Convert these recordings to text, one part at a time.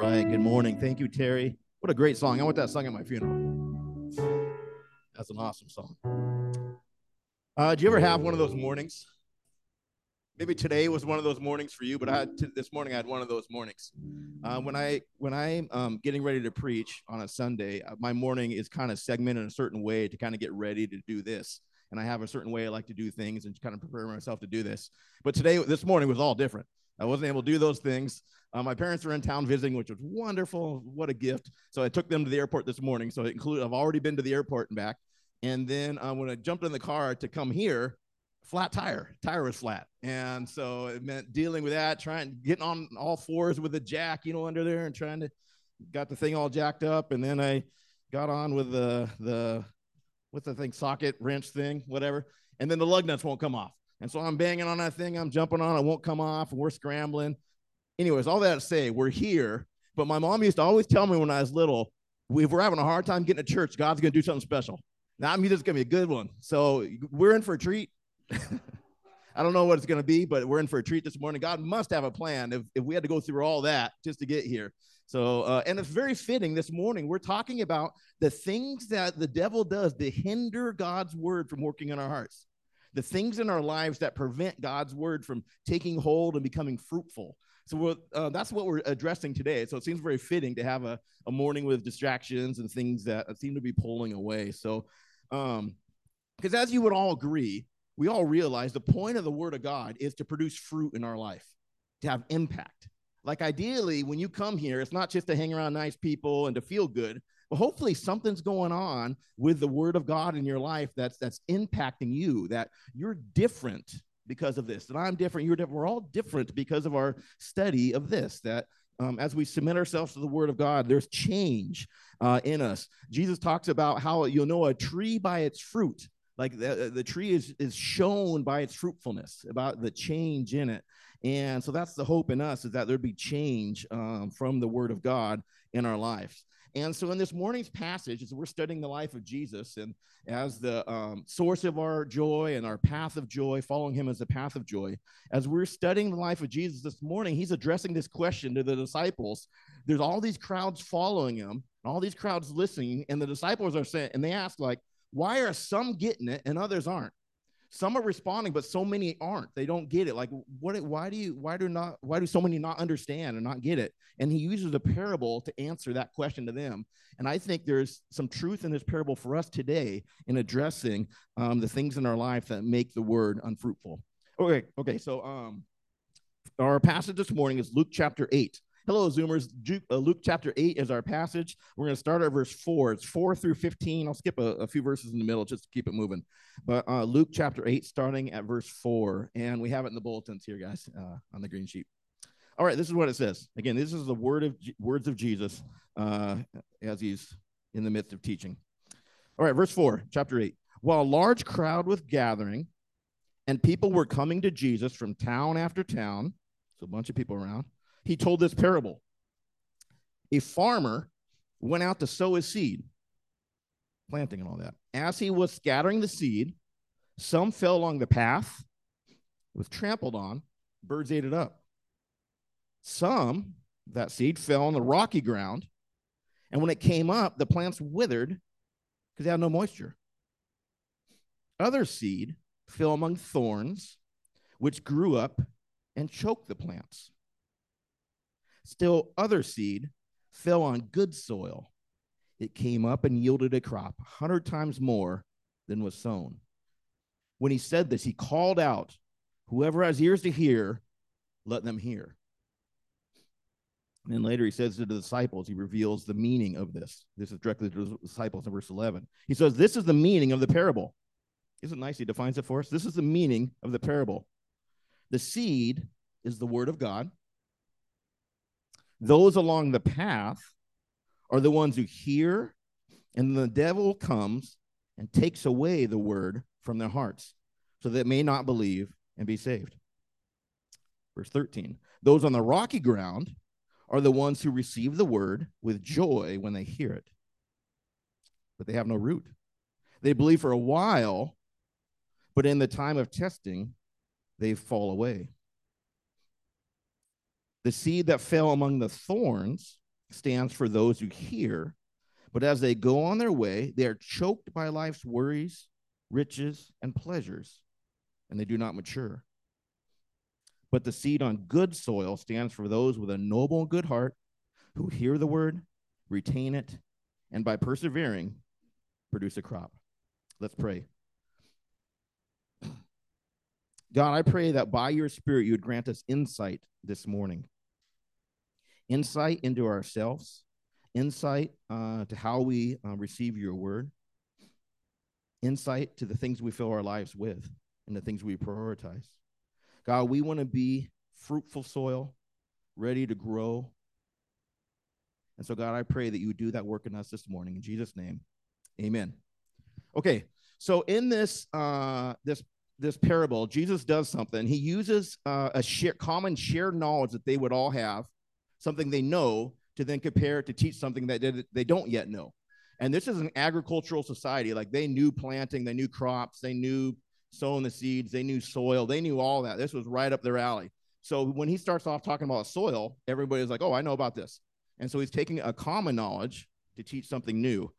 right. Good morning. Thank you, Terry. What a great song. I want that sung at my funeral. That's an awesome song. Uh, do you ever have one of those mornings? Maybe today was one of those mornings for you, but I had this morning I had one of those mornings. Uh, when I when I'm um, getting ready to preach on a Sunday, uh, my morning is kind of segmented in a certain way to kind of get ready to do this. And I have a certain way I like to do things and kind of prepare myself to do this. But today, this morning was all different. I wasn't able to do those things. Uh, my parents were in town visiting, which was wonderful. What a gift. So I took them to the airport this morning. So it I've already been to the airport and back. And then uh, when I jumped in the car to come here, flat tire, tire was flat. And so it meant dealing with that, trying, getting on all fours with the jack, you know, under there and trying to, got the thing all jacked up. And then I got on with the, the, what's the thing, socket, wrench thing, whatever. And then the lug nuts won't come off. And so I'm banging on that thing, I'm jumping on, it won't come off, and we're scrambling. Anyways, all that to say, we're here. But my mom used to always tell me when I was little, if we're having a hard time getting to church, God's gonna do something special. Now I mean it's gonna be a good one. So we're in for a treat. I don't know what it's gonna be, but we're in for a treat this morning. God must have a plan if, if we had to go through all that just to get here. So, uh, and it's very fitting this morning. We're talking about the things that the devil does to hinder God's word from working in our hearts the things in our lives that prevent God's word from taking hold and becoming fruitful. So uh, that's what we're addressing today. So it seems very fitting to have a, a morning with distractions and things that seem to be pulling away. So, because um, as you would all agree, we all realize the point of the word of God is to produce fruit in our life, to have impact. Like ideally, when you come here, it's not just to hang around nice people and to feel good, but hopefully something's going on with the word of God in your life that's that's impacting you, that you're different because of this, that I'm different, you're different. We're all different because of our study of this, that um, as we submit ourselves to the word of God, there's change uh, in us. Jesus talks about how you'll know a tree by its fruit. Like the, the tree is, is shown by its fruitfulness, about the change in it. And so that's the hope in us is that there'd be change um, from the word of God in our lives. And so, in this morning's passage, as we're studying the life of Jesus and as the um, source of our joy and our path of joy, following him as a path of joy, as we're studying the life of Jesus this morning, he's addressing this question to the disciples. There's all these crowds following him, all these crowds listening, and the disciples are saying, and they ask, like, why are some getting it and others aren't? Some are responding but so many aren't. They don't get it. Like what why do you why do not why do so many not understand and not get it? And he uses a parable to answer that question to them. And i think there's some truth in this parable for us today in addressing um, the things in our life that make the word unfruitful. Okay okay so um our passage this morning is luke chapter 8 Hello, Zoomers. Uh, Luke chapter 8 is our passage. We're going to start at verse 4. It's 4 through 15. I'll skip a, a few verses in the middle just to keep it moving. But uh, Luke chapter 8, starting at verse 4. And we have it in the bulletins here, guys, uh, on the green sheet. All right, this is what it says. Again, this is the word of words of Jesus uh, as he's in the midst of teaching. All right, verse 4, chapter 8. While a large crowd was gathering and people were coming to Jesus from town after town, so a bunch of people around he told this parable. A farmer went out to sow his seed, planting and all that. As he was scattering the seed, some fell along the path, was trampled on, birds ate it up. Some, that seed fell on the rocky ground, and when it came up, the plants withered because they had no moisture. Other seed fell among thorns, which grew up and choked the plants. Still, other seed fell on good soil. It came up and yielded a crop, a hundred times more than was sown. When he said this, he called out, Whoever has ears to hear, let them hear. And then later he says to the disciples, he reveals the meaning of this. This is directly to the disciples in verse 11. He says, This is the meaning of the parable. Isn't nice? He defines it for us. This is the meaning of the parable. The seed is the word of God. Those along the path are the ones who hear, and the devil comes and takes away the word from their hearts so that they may not believe and be saved. Verse 13 Those on the rocky ground are the ones who receive the word with joy when they hear it, but they have no root. They believe for a while, but in the time of testing, they fall away. The seed that fell among the thorns stands for those who hear, but as they go on their way, they are choked by life's worries, riches, and pleasures, and they do not mature. But the seed on good soil stands for those with a noble and good heart who hear the word, retain it, and by persevering, produce a crop. Let's pray. God, I pray that by your Spirit you would grant us insight this morning insight into ourselves, insight uh, to how we uh, receive your word, insight to the things we fill our lives with and the things we prioritize. God, we want to be fruitful soil, ready to grow. And so, God, I pray that you do that work in us this morning. In Jesus' name, amen. Okay, so in this uh, this this parable, Jesus does something. He uses uh, a share, common shared knowledge that they would all have, something they know, to then compare to teach something that they don't yet know. And this is an agricultural society. Like they knew planting, they knew crops, they knew sowing the seeds, they knew soil, they knew all that. This was right up their alley. So when he starts off talking about soil, everybody's like, oh, I know about this. And so he's taking a common knowledge to teach something new.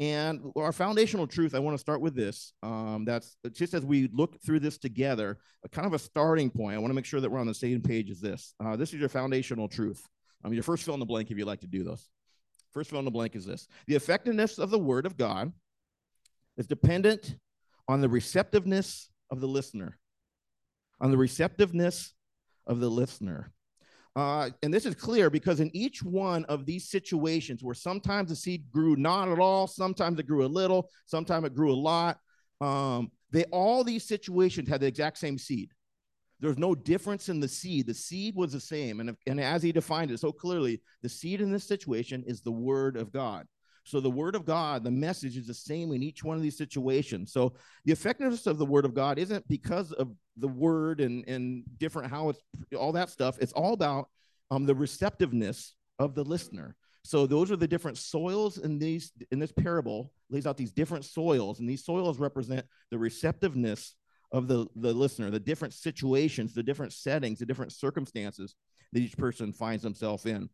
And our foundational truth, I want to start with this. Um, that's just as we look through this together, kind of a starting point. I want to make sure that we're on the same page as this. Uh, this is your foundational truth. I mean, your first fill in the blank if you like to do those. First fill in the blank is this the effectiveness of the word of God is dependent on the receptiveness of the listener. On the receptiveness of the listener. Uh, and this is clear because in each one of these situations where sometimes the seed grew not at all, sometimes it grew a little, sometimes it grew a lot, um, they all these situations had the exact same seed. There's no difference in the seed. The seed was the same. And, if, and as he defined it so clearly, the seed in this situation is the word of God. So the word of God, the message is the same in each one of these situations. So the effectiveness of the word of God isn't because of the word and, and different how it's all that stuff. It's all about um, the receptiveness of the listener. So those are the different soils in these in this parable lays out these different soils, and these soils represent the receptiveness of the, the listener, the different situations, the different settings, the different circumstances that each person finds themselves in.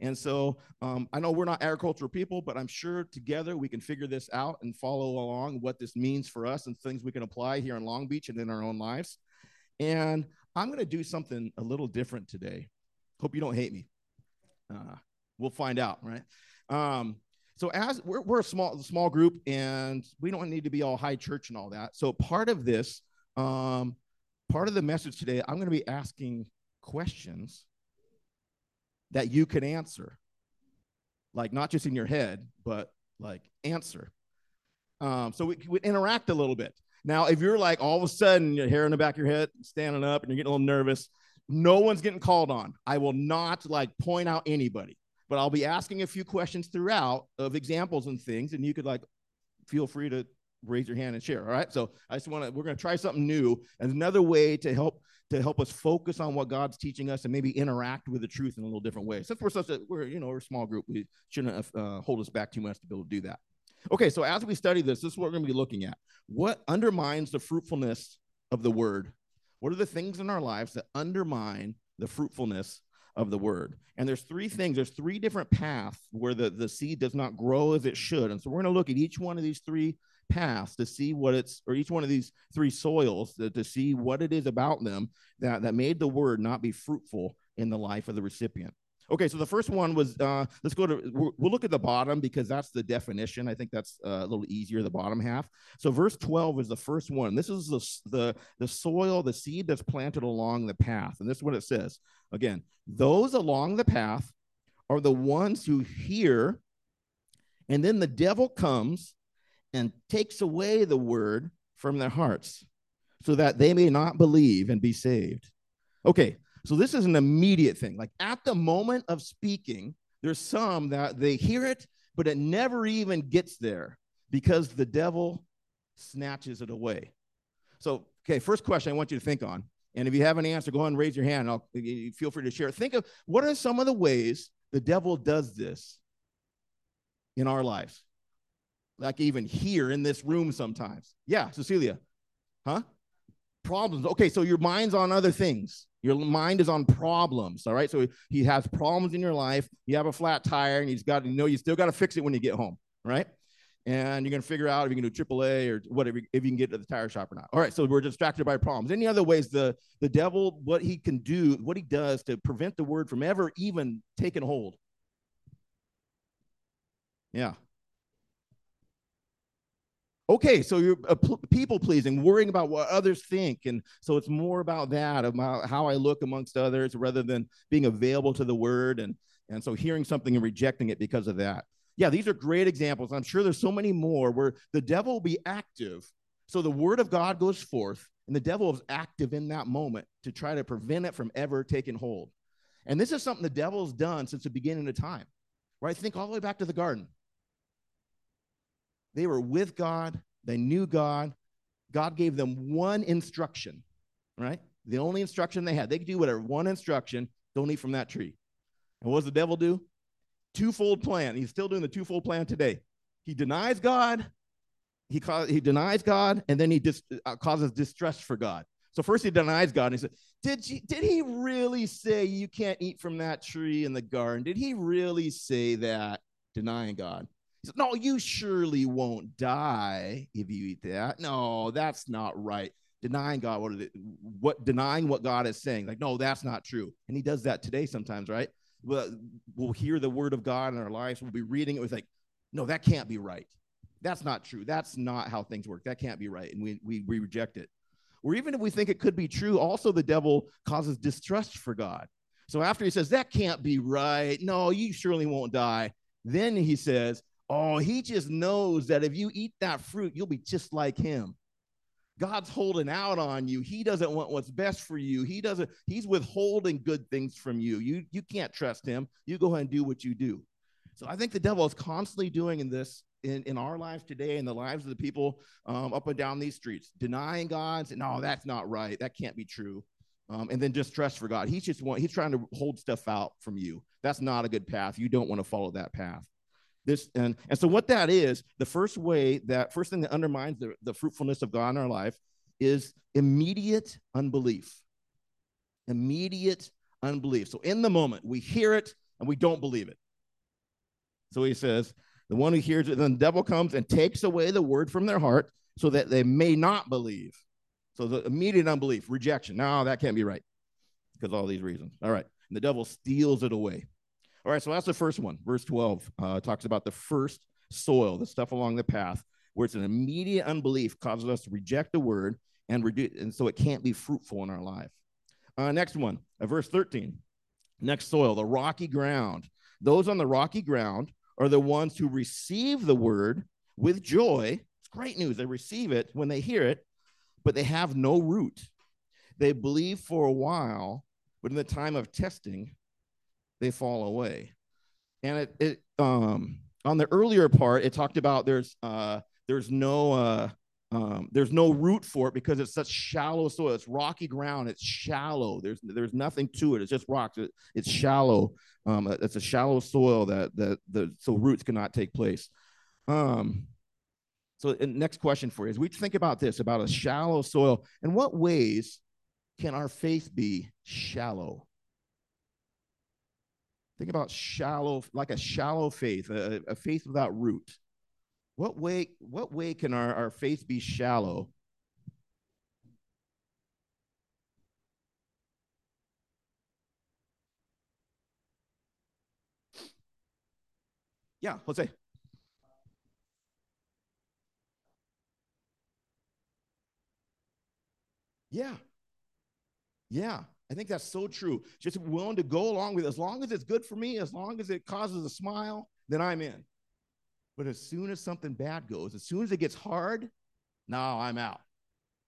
And so um, I know we're not agricultural people, but I'm sure together we can figure this out and follow along what this means for us and things we can apply here in Long Beach and in our own lives. And I'm going to do something a little different today. Hope you don't hate me. Uh, we'll find out, right? Um, so as we're, we're a small small group and we don't need to be all high church and all that. So part of this, um, part of the message today, I'm going to be asking questions that you can answer. Like not just in your head, but like answer. Um, so we would interact a little bit. Now, if you're like all of a sudden your hair in the back of your head, standing up, and you're getting a little nervous, no one's getting called on. I will not like point out anybody, but I'll be asking a few questions throughout of examples and things, and you could like feel free to raise your hand and share. All right. So I just want to, we're going to try something new and another way to help to help us focus on what God's teaching us and maybe interact with the truth in a little different way. Since we're such a, we're, you know, we're a small group, we shouldn't uh, hold us back too much to be able to do that. Okay. So as we study this, this is what we're going to be looking at. What undermines the fruitfulness of the word? What are the things in our lives that undermine the fruitfulness of the word. And there's three things, there's three different paths where the, the seed does not grow as it should. And so we're going to look at each one of these three paths to see what it's or each one of these three soils to, to see what it is about them that that made the word not be fruitful in the life of the recipient. Okay so the first one was uh let's go to we'll look at the bottom because that's the definition. I think that's uh, a little easier the bottom half. So verse 12 is the first one. This is the the the soil the seed that's planted along the path. And this is what it says. Again those along the path are the ones who hear and then the devil comes and takes away the word from their hearts so that they may not believe and be saved. Okay, so this is an immediate thing. Like at the moment of speaking, there's some that they hear it, but it never even gets there because the devil snatches it away. So, okay, first question I want you to think on. And if you have an answer, go ahead and raise your hand. I'll feel free to share. Think of what are some of the ways the devil does this in our lives? Like even here in this room sometimes. Yeah, Cecilia. Huh? problems. Okay, so your mind's on other things. Your mind is on problems. All right. So he has problems in your life. You have a flat tire and he's got, you know, you still got to fix it when you get home. Right. And you're going to figure out if you can do AAA or whatever, if you can get to the tire shop or not. All right. So we're distracted by problems. Any other ways the, the devil, what he can do, what he does to prevent the word from ever even taking hold? Yeah. Okay, so you're uh, people pleasing, worrying about what others think. And so it's more about that, about how I look amongst others rather than being available to the word. And, and so hearing something and rejecting it because of that. Yeah, these are great examples. I'm sure there's so many more where the devil will be active. So the word of God goes forth, and the devil is active in that moment to try to prevent it from ever taking hold. And this is something the devil's done since the beginning of time, right? Think all the way back to the garden. They were with God, they knew God. God gave them one instruction, right? The only instruction they had. They could do whatever, one instruction, don't eat from that tree. And what does the devil do? Twofold plan. He's still doing the twofold plan today. He denies God, he, he denies God, and then he dis- uh, causes distress for God. So first he denies God and he said, did, you, did he really say you can't eat from that tree in the garden? Did he really say that? Denying God. Said, No, you surely won't die if you eat that. No, that's not right. Denying God, what, what denying what God is saying. Like, no, that's not true. And he does that today sometimes, right? We'll, we'll hear the word of God in our lives. We'll be reading it with like, no, that can't be right. That's not true. That's not how things work. That can't be right. And we, we, we reject it. Or even if we think it could be true, also the devil causes distrust for God. So after he says, that can't be right. No, you surely won't die. Then he says, Oh, he just knows that if you eat that fruit, you'll be just like him. God's holding out on you. He doesn't want what's best for you. He doesn't, he's withholding good things from you. You you can't trust him. You go ahead and do what you do. So I think the devil is constantly doing in this in, in our lives today, in the lives of the people um, up and down these streets, denying God, saying, no, that's not right. That can't be true. Um, and then distrust for God. He's just want, he's trying to hold stuff out from you. That's not a good path. You don't want to follow that path this and and so what that is the first way that first thing that undermines the, the fruitfulness of god in our life is immediate unbelief. Immediate unbelief. So in the moment we hear it and we don't believe it. So he says the one who hears it then the devil comes and takes away the word from their heart so that they may not believe. So the immediate unbelief rejection. No that can't be right because all these reasons. All right. And the devil steals it away all right, so that's the first one. Verse 12 uh, talks about the first soil, the stuff along the path, where it's an immediate unbelief causes us to reject the word, and, redu- and so it can't be fruitful in our life. Uh, next one, uh, verse 13. Next soil, the rocky ground. Those on the rocky ground are the ones who receive the word with joy. It's great news. They receive it when they hear it, but they have no root. They believe for a while, but in the time of testing, they fall away. And it, it um, on the earlier part, it talked about there's uh, there's no uh, um, there's no root for it because it's such shallow soil. It's rocky ground. It's shallow. There's there's nothing to it. It's just rocks. It, it's shallow. Um, it's a shallow soil that that the so roots cannot take place. Um, so next question for you is we think about this about a shallow soil. In what ways can our faith be shallow? Think about shallow, like a shallow faith, a, a faith without root. What way, what way can our, our faith be shallow? Yeah, Jose. Yeah. Yeah. I think that's so true. Just willing to go along with it. As long as it's good for me, as long as it causes a smile, then I'm in. But as soon as something bad goes, as soon as it gets hard, now I'm out.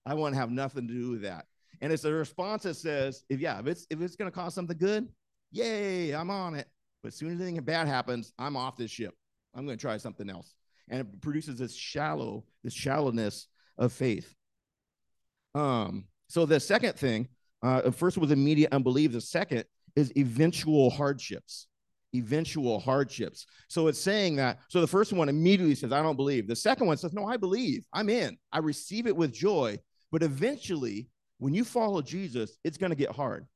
I want to have nothing to do with that. And it's a response that says, if yeah, if it's if it's gonna cause something good, yay, I'm on it. But as soon as anything bad happens, I'm off this ship. I'm gonna try something else. And it produces this shallow, this shallowness of faith. Um, so the second thing uh, first was immediate unbelief. The second is eventual hardships. Eventual hardships. So it's saying that. So the first one immediately says, I don't believe. The second one says, No, I believe. I'm in. I receive it with joy. But eventually, when you follow Jesus, it's going to get hard,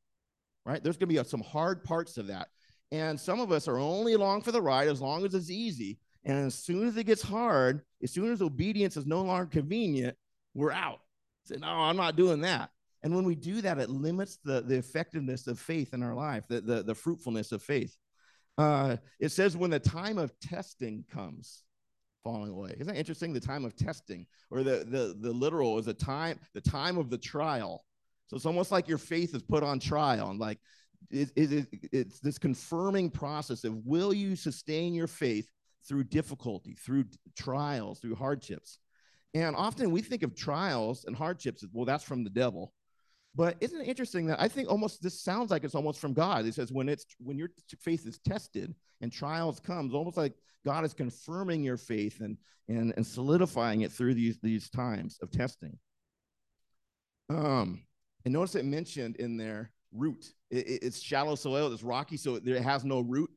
right? There's going to be some hard parts of that. And some of us are only along for the ride as long as it's easy. And as soon as it gets hard, as soon as obedience is no longer convenient, we're out. Say, no, I'm not doing that. And when we do that, it limits the, the effectiveness of faith in our life, the, the, the fruitfulness of faith. Uh, it says when the time of testing comes, falling away. Isn't that interesting? The time of testing, or the, the, the literal is a time, the time of the trial. So it's almost like your faith is put on trial. And like it, it, it, it's this confirming process of will you sustain your faith through difficulty, through trials, through hardships. And often we think of trials and hardships, as, well, that's from the devil. But isn't it interesting that I think almost this sounds like it's almost from God? It says when it's when your faith is tested and trials comes, almost like God is confirming your faith and and, and solidifying it through these these times of testing. Um, and notice it mentioned in there root. It, it, it's shallow soil, it's rocky, so it, it has no root.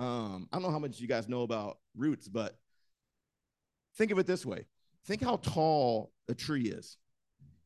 Um, I don't know how much you guys know about roots, but think of it this way: think how tall a tree is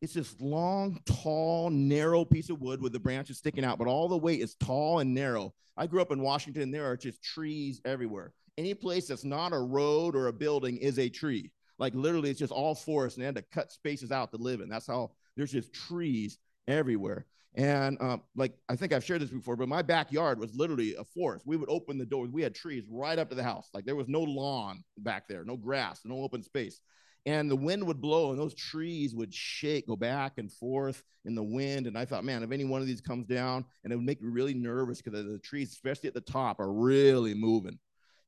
it's this long, tall, narrow piece of wood with the branches sticking out, but all the way is tall and narrow. I grew up in Washington. and There are just trees everywhere. Any place that's not a road or a building is a tree. Like literally, it's just all forest, and they had to cut spaces out to live in. That's how there's just trees everywhere. And um, like I think I've shared this before, but my backyard was literally a forest. We would open the doors. We had trees right up to the house. Like there was no lawn back there, no grass, no open space and the wind would blow and those trees would shake go back and forth in the wind and i thought man if any one of these comes down and it would make me really nervous because the trees especially at the top are really moving.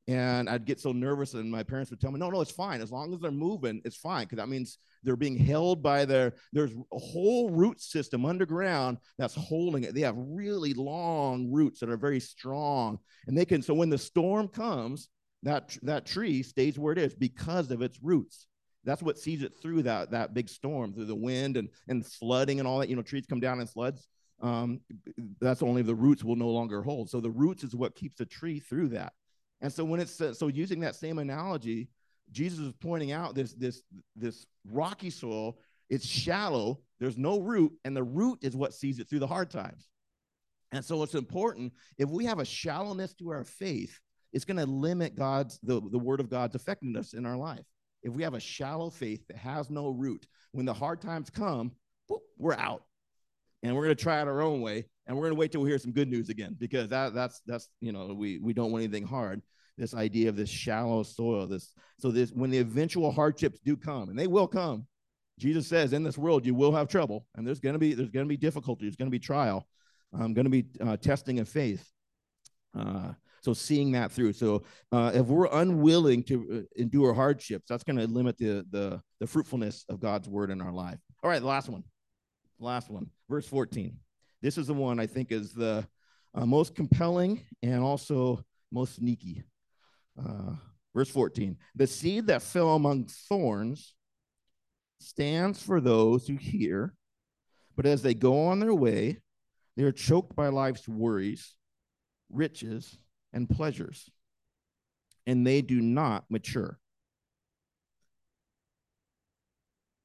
And i'd get so nervous and my parents would tell me no no it's fine. As long as they're moving it's fine because that means they're being held by their there's a whole root system underground that's holding it. They have really long roots that are very strong and they can so when the storm comes that that tree stays where it is because of its roots that's what sees it through that that big storm, through the wind and and flooding and all that. You know, trees come down in floods. Um, that's only the roots will no longer hold. So the roots is what keeps the tree through that. And so when it's so using that same analogy, Jesus is pointing out this this this rocky soil. It's shallow. There's no root, and the root is what sees it through the hard times. And so it's important if we have a shallowness to our faith, it's going to limit God's the, the word of God's effectiveness in our life if we have a shallow faith that has no root, when the hard times come, boop, we're out. And we're going to try it our own way. And we're going to wait till we hear some good news again because that, that's, that's, you know, we, we don't want anything hard. This idea of this shallow soil, this, so this, when the eventual hardships do come, and they will come, Jesus says, in this world, you will have trouble. And there's going to be, there's going to be difficulty. There's going to be trial. I'm um, going to be uh, testing of faith. Uh, so seeing that through. So uh, if we're unwilling to uh, endure hardships, that's going to limit the, the the fruitfulness of God's word in our life. All right, the last one, last one, verse 14. This is the one I think is the uh, most compelling and also most sneaky. Uh, verse 14. The seed that fell among thorns stands for those who hear, but as they go on their way, they are choked by life's worries, riches, and pleasures, and they do not mature.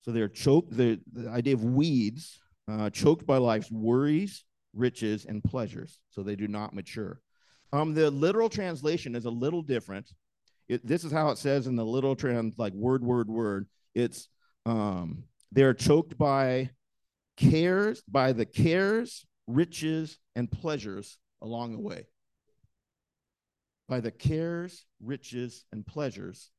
So they're choked, the, the idea of weeds, uh, choked by life's worries, riches, and pleasures. So they do not mature. Um, the literal translation is a little different. It, this is how it says in the literal trans, like word, word, word. It's um, they're choked by cares, by the cares, riches, and pleasures along the way by the cares, riches, and pleasures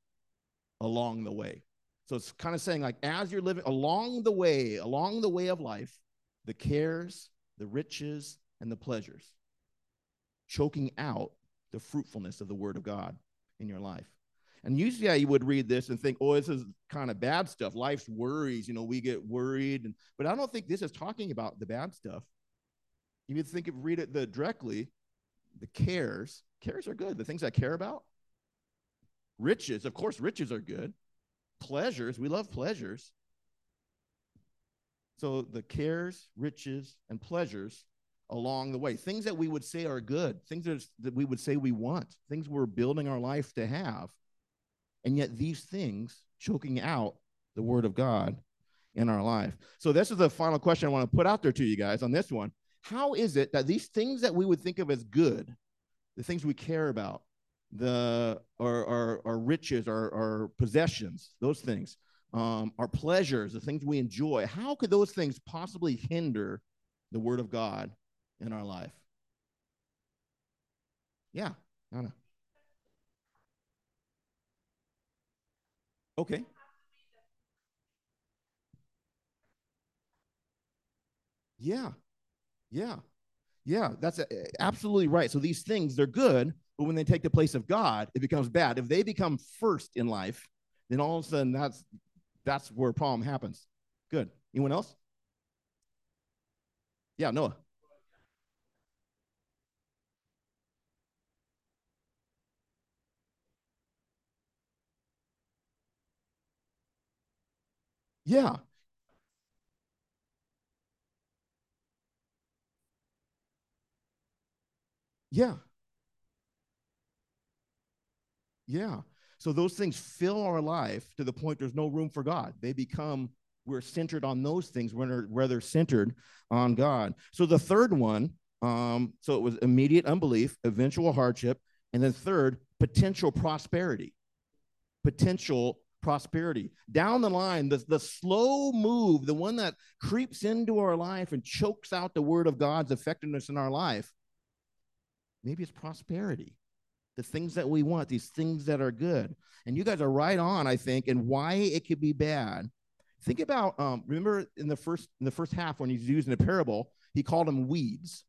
along the way. So it's kind of saying, like, as you're living along the way, along the way of life, the cares, the riches, and the pleasures, choking out the fruitfulness of the word of God in your life. And usually I would read this and think, oh, this is kind of bad stuff. Life's worries, you know, we get worried. And, but I don't think this is talking about the bad stuff. You think of read it the directly, the cares. Cares are good. The things I care about. Riches, of course, riches are good. Pleasures, we love pleasures. So the cares, riches, and pleasures along the way, things that we would say are good, things that we would say we want, things we're building our life to have. And yet these things choking out the word of God in our life. So this is the final question I want to put out there to you guys on this one. How is it that these things that we would think of as good, the things we care about, the our, our, our riches, our, our possessions, those things, um, our pleasures, the things we enjoy, how could those things possibly hinder the word of God in our life? Yeah, Anna. Okay. Yeah. Yeah. Yeah, that's absolutely right. So these things, they're good, but when they take the place of God, it becomes bad. If they become first in life, then all of a sudden that's that's where a problem happens. Good. Anyone else? Yeah, Noah. Yeah. Yeah. Yeah. So those things fill our life to the point there's no room for God. They become, we're centered on those things when they're, centered on God. So the third one, um, so it was immediate unbelief, eventual hardship, and then third, potential prosperity. Potential prosperity. Down the line, the, the slow move, the one that creeps into our life and chokes out the word of God's effectiveness in our life, maybe it's prosperity the things that we want, these things that are good. And you guys are right on, I think, and why it could be bad. Think about um, remember in the first in the first half when he's using a parable, he called them weeds.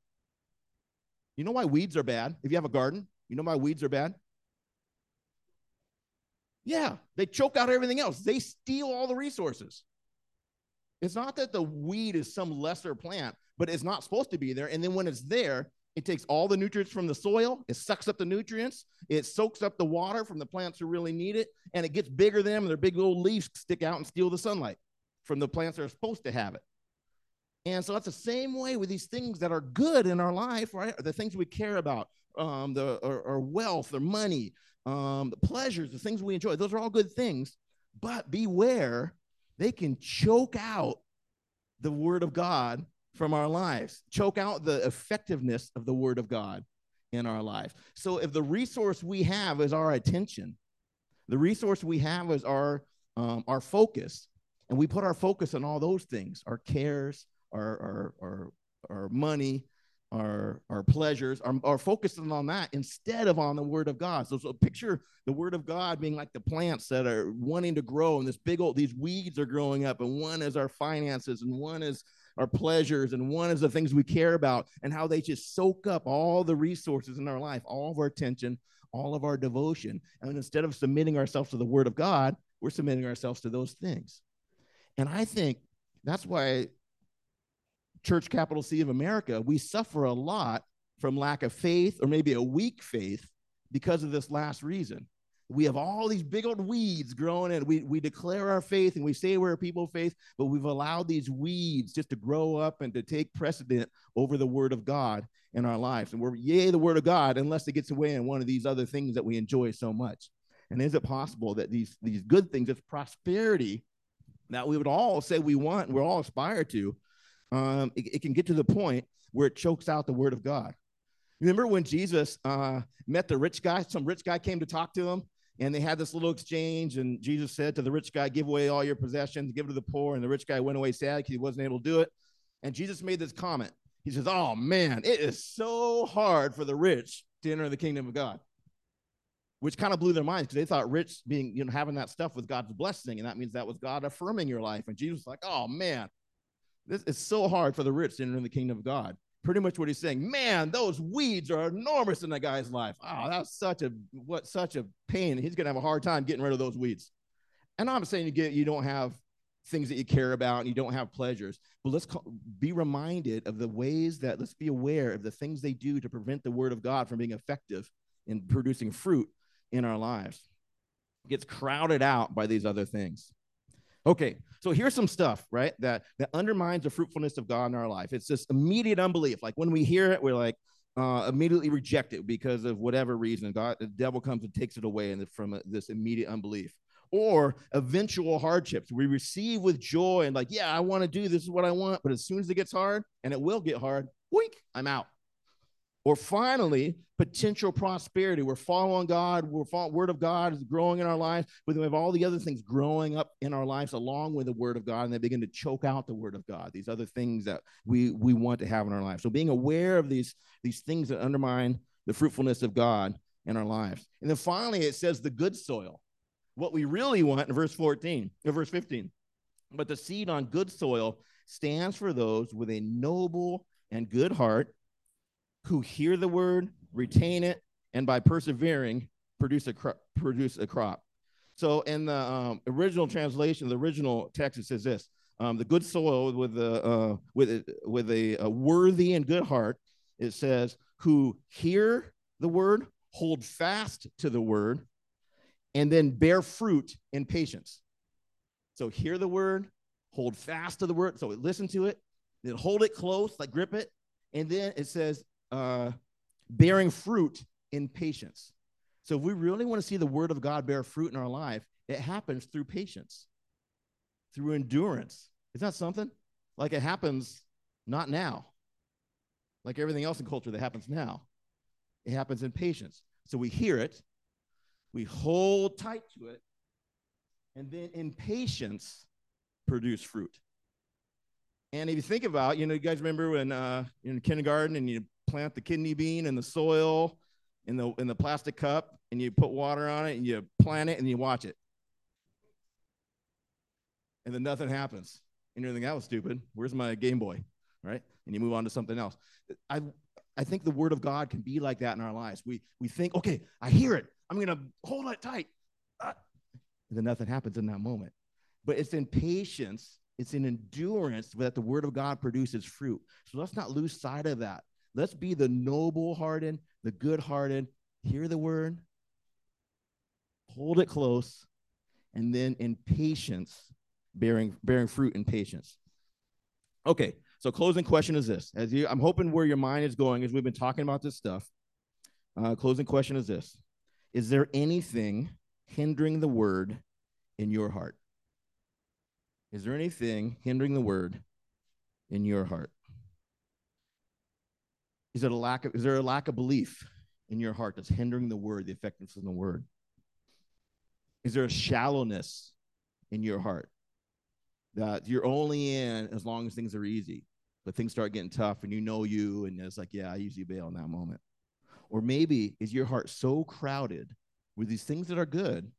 You know why weeds are bad? If you have a garden, you know why weeds are bad? Yeah, they choke out everything else. They steal all the resources. It's not that the weed is some lesser plant, but it's not supposed to be there. And then when it's there, it takes all the nutrients from the soil, it sucks up the nutrients, it soaks up the water from the plants who really need it, and it gets bigger than them, and their big old leaves stick out and steal the sunlight from the plants that are supposed to have it. And so that's the same way with these things that are good in our life, right? The things we care about, um, the our, our wealth, our money, um, the pleasures, the things we enjoy. Those are all good things, but beware, they can choke out the word of God from our lives, choke out the effectiveness of the word of God in our life. So if the resource we have is our attention, the resource we have is our um, our focus, and we put our focus on all those things, our cares, our our our, our money, our our pleasures, our, our focusing on that instead of on the word of God. So, so picture the word of God being like the plants that are wanting to grow, and this big old these weeds are growing up, and one is our finances, and one is our pleasures, and one is the things we care about, and how they just soak up all the resources in our life, all of our attention, all of our devotion. And instead of submitting ourselves to the word of God, we're submitting ourselves to those things. And I think that's why Church Capital C of America, we suffer a lot from lack of faith or maybe a weak faith because of this last reason we have all these big old weeds growing and we, we declare our faith and we say we're a people of faith but we've allowed these weeds just to grow up and to take precedent over the word of god in our lives. And we're yay the word of god unless it gets away in one of these other things that we enjoy so much. And is it possible that these these good things this prosperity that we would all say we want and we're all aspire to um, it, it can get to the point where it chokes out the word of god? Remember when Jesus uh, met the rich guy? Some rich guy came to talk to him, and they had this little exchange, and Jesus said to the rich guy, Give away all your possessions, give it to the poor. And the rich guy went away sad because he wasn't able to do it. And Jesus made this comment. He says, Oh man, it is so hard for the rich to enter the kingdom of God. Which kind of blew their minds because they thought rich being, you know, having that stuff with God's blessing, and that means that was God affirming your life. And Jesus was like, Oh man, this is so hard for the rich to enter the kingdom of God pretty much what he's saying. Man, those weeds are enormous in that guy's life. Oh, that's such a what such a pain. He's gonna have a hard time getting rid of those weeds. And I'm saying you get you don't have things that you care about and you don't have pleasures, but let's call, be reminded of the ways that let's be aware of the things they do to prevent the word of God from being effective in producing fruit in our lives. It gets crowded out by these other things. Okay, so here's some stuff, right, that that undermines the fruitfulness of God in our life. It's this immediate unbelief. Like when we hear it, we're like uh, immediately reject it because of whatever reason. God, the devil comes and takes it away, and from a, this immediate unbelief. or eventual hardships. We receive with joy and like, yeah, I want to do this is what I want, but as soon as it gets hard, and it will get hard, wink, I'm out. Or finally, potential prosperity. We're following God. We're following, Word of God is growing in our lives, but we have all the other things growing up in our lives along with the Word of God, and they begin to choke out the Word of God. These other things that we we want to have in our lives. So being aware of these these things that undermine the fruitfulness of God in our lives. And then finally, it says the good soil. What we really want in verse 14 or verse 15. But the seed on good soil stands for those with a noble and good heart who hear the word, retain it, and by persevering produce a cro- produce a crop. So in the um, original translation, the original text, it says this: um, the good soil with a uh, with a, with a, a worthy and good heart. It says who hear the word, hold fast to the word, and then bear fruit in patience. So hear the word, hold fast to the word. So listen to it, then hold it close, like grip it, and then it says uh, bearing fruit in patience. So if we really want to see the word of God bear fruit in our life, it happens through patience, through endurance. Is that something? Like it happens not now, like everything else in culture that happens now. It happens in patience. So we hear it, we hold tight to it, and then in patience produce fruit. And if you think about, you know, you guys remember when uh, in kindergarten and you plant the kidney bean in the soil in the in the plastic cup and you put water on it and you plant it and you watch it. And then nothing happens. And you're thinking, that was stupid. Where's my Game Boy? Right? And you move on to something else. I I think the word of God can be like that in our lives. We we think, okay, I hear it. I'm gonna hold it tight. Ah. And then nothing happens in that moment. But it's in patience, it's in endurance that the word of God produces fruit. So let's not lose sight of that. Let's be the noble hearted, the good hearted, hear the word, hold it close, and then in patience, bearing, bearing fruit in patience. Okay, so closing question is this. As you, I'm hoping where your mind is going as we've been talking about this stuff. Uh, closing question is this Is there anything hindering the word in your heart? Is there anything hindering the word in your heart? Is it a lack of is there a lack of belief in your heart that's hindering the word, the effectiveness of the word? Is there a shallowness in your heart that you're only in as long as things are easy, but things start getting tough and you know you, and it's like, yeah, I usually bail in that moment. Or maybe is your heart so crowded with these things that are good,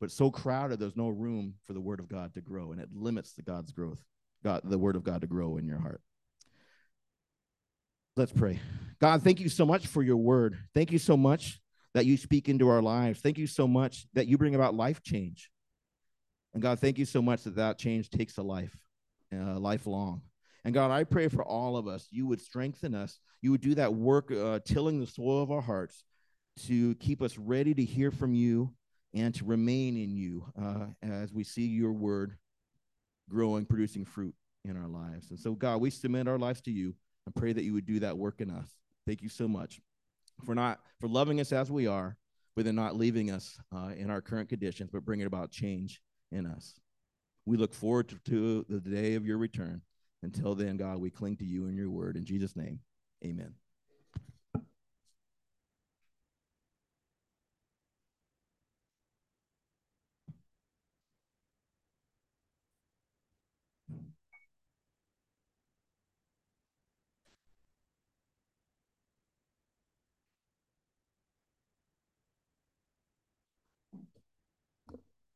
but so crowded there's no room for the word of God to grow, and it limits the God's growth, God, the word of God to grow in your heart. Let's pray. God, thank you so much for your word. Thank you so much that you speak into our lives. Thank you so much that you bring about life change. And God, thank you so much that that change takes a life, uh, lifelong. And God, I pray for all of us, you would strengthen us. You would do that work, uh, tilling the soil of our hearts to keep us ready to hear from you and to remain in you uh, as we see your word growing, producing fruit in our lives. And so, God, we submit our lives to you. I pray that you would do that work in us. Thank you so much for not for loving us as we are, but then not leaving us uh, in our current conditions, but bringing about change in us. We look forward to, to the day of your return. Until then, God, we cling to you and your word. In Jesus' name, amen.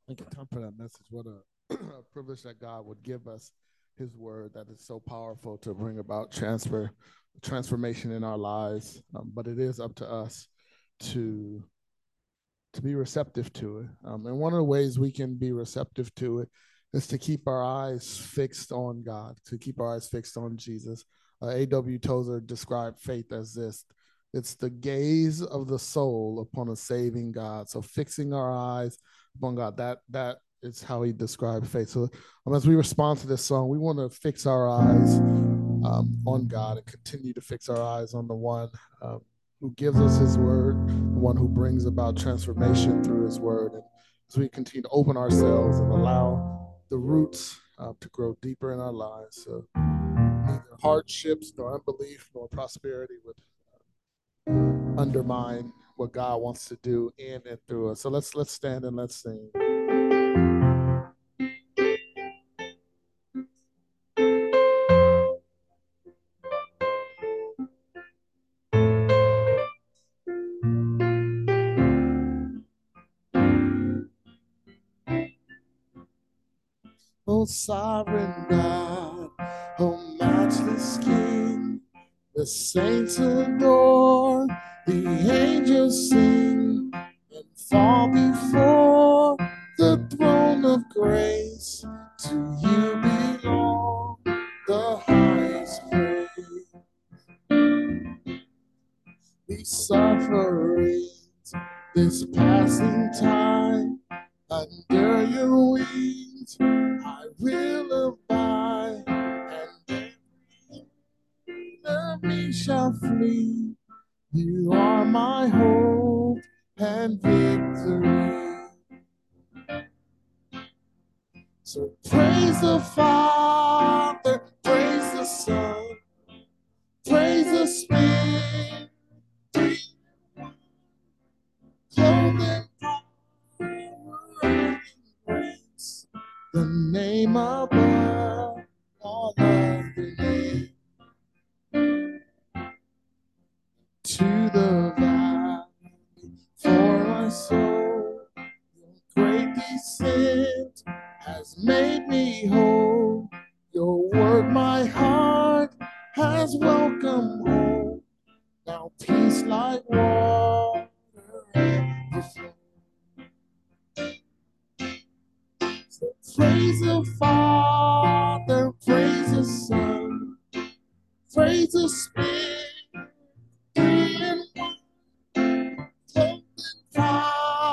Thank you, Tom, for that message. What a, a privilege that God would give us His word that is so powerful to bring about transfer, transformation in our lives. Um, but it is up to us to to be receptive to it. Um, and one of the ways we can be receptive to it is to keep our eyes fixed on God, to keep our eyes fixed on Jesus. Uh, A.W. Tozer described faith as this it's the gaze of the soul upon a saving God. So fixing our eyes upon God. That that is how he described faith. So um, as we respond to this song, we want to fix our eyes um, on God and continue to fix our eyes on the one um, who gives us His Word, the one who brings about transformation through His Word. And as we continue to open ourselves and allow the roots uh, to grow deeper in our lives, so neither hardships nor unbelief nor prosperity would undermine what God wants to do in and through us. So let's let's stand and let's sing. Oh, sovereign God, oh, matchless King, the saints adore. eu sei. Praise the Father, praise the Son, praise the Spirit.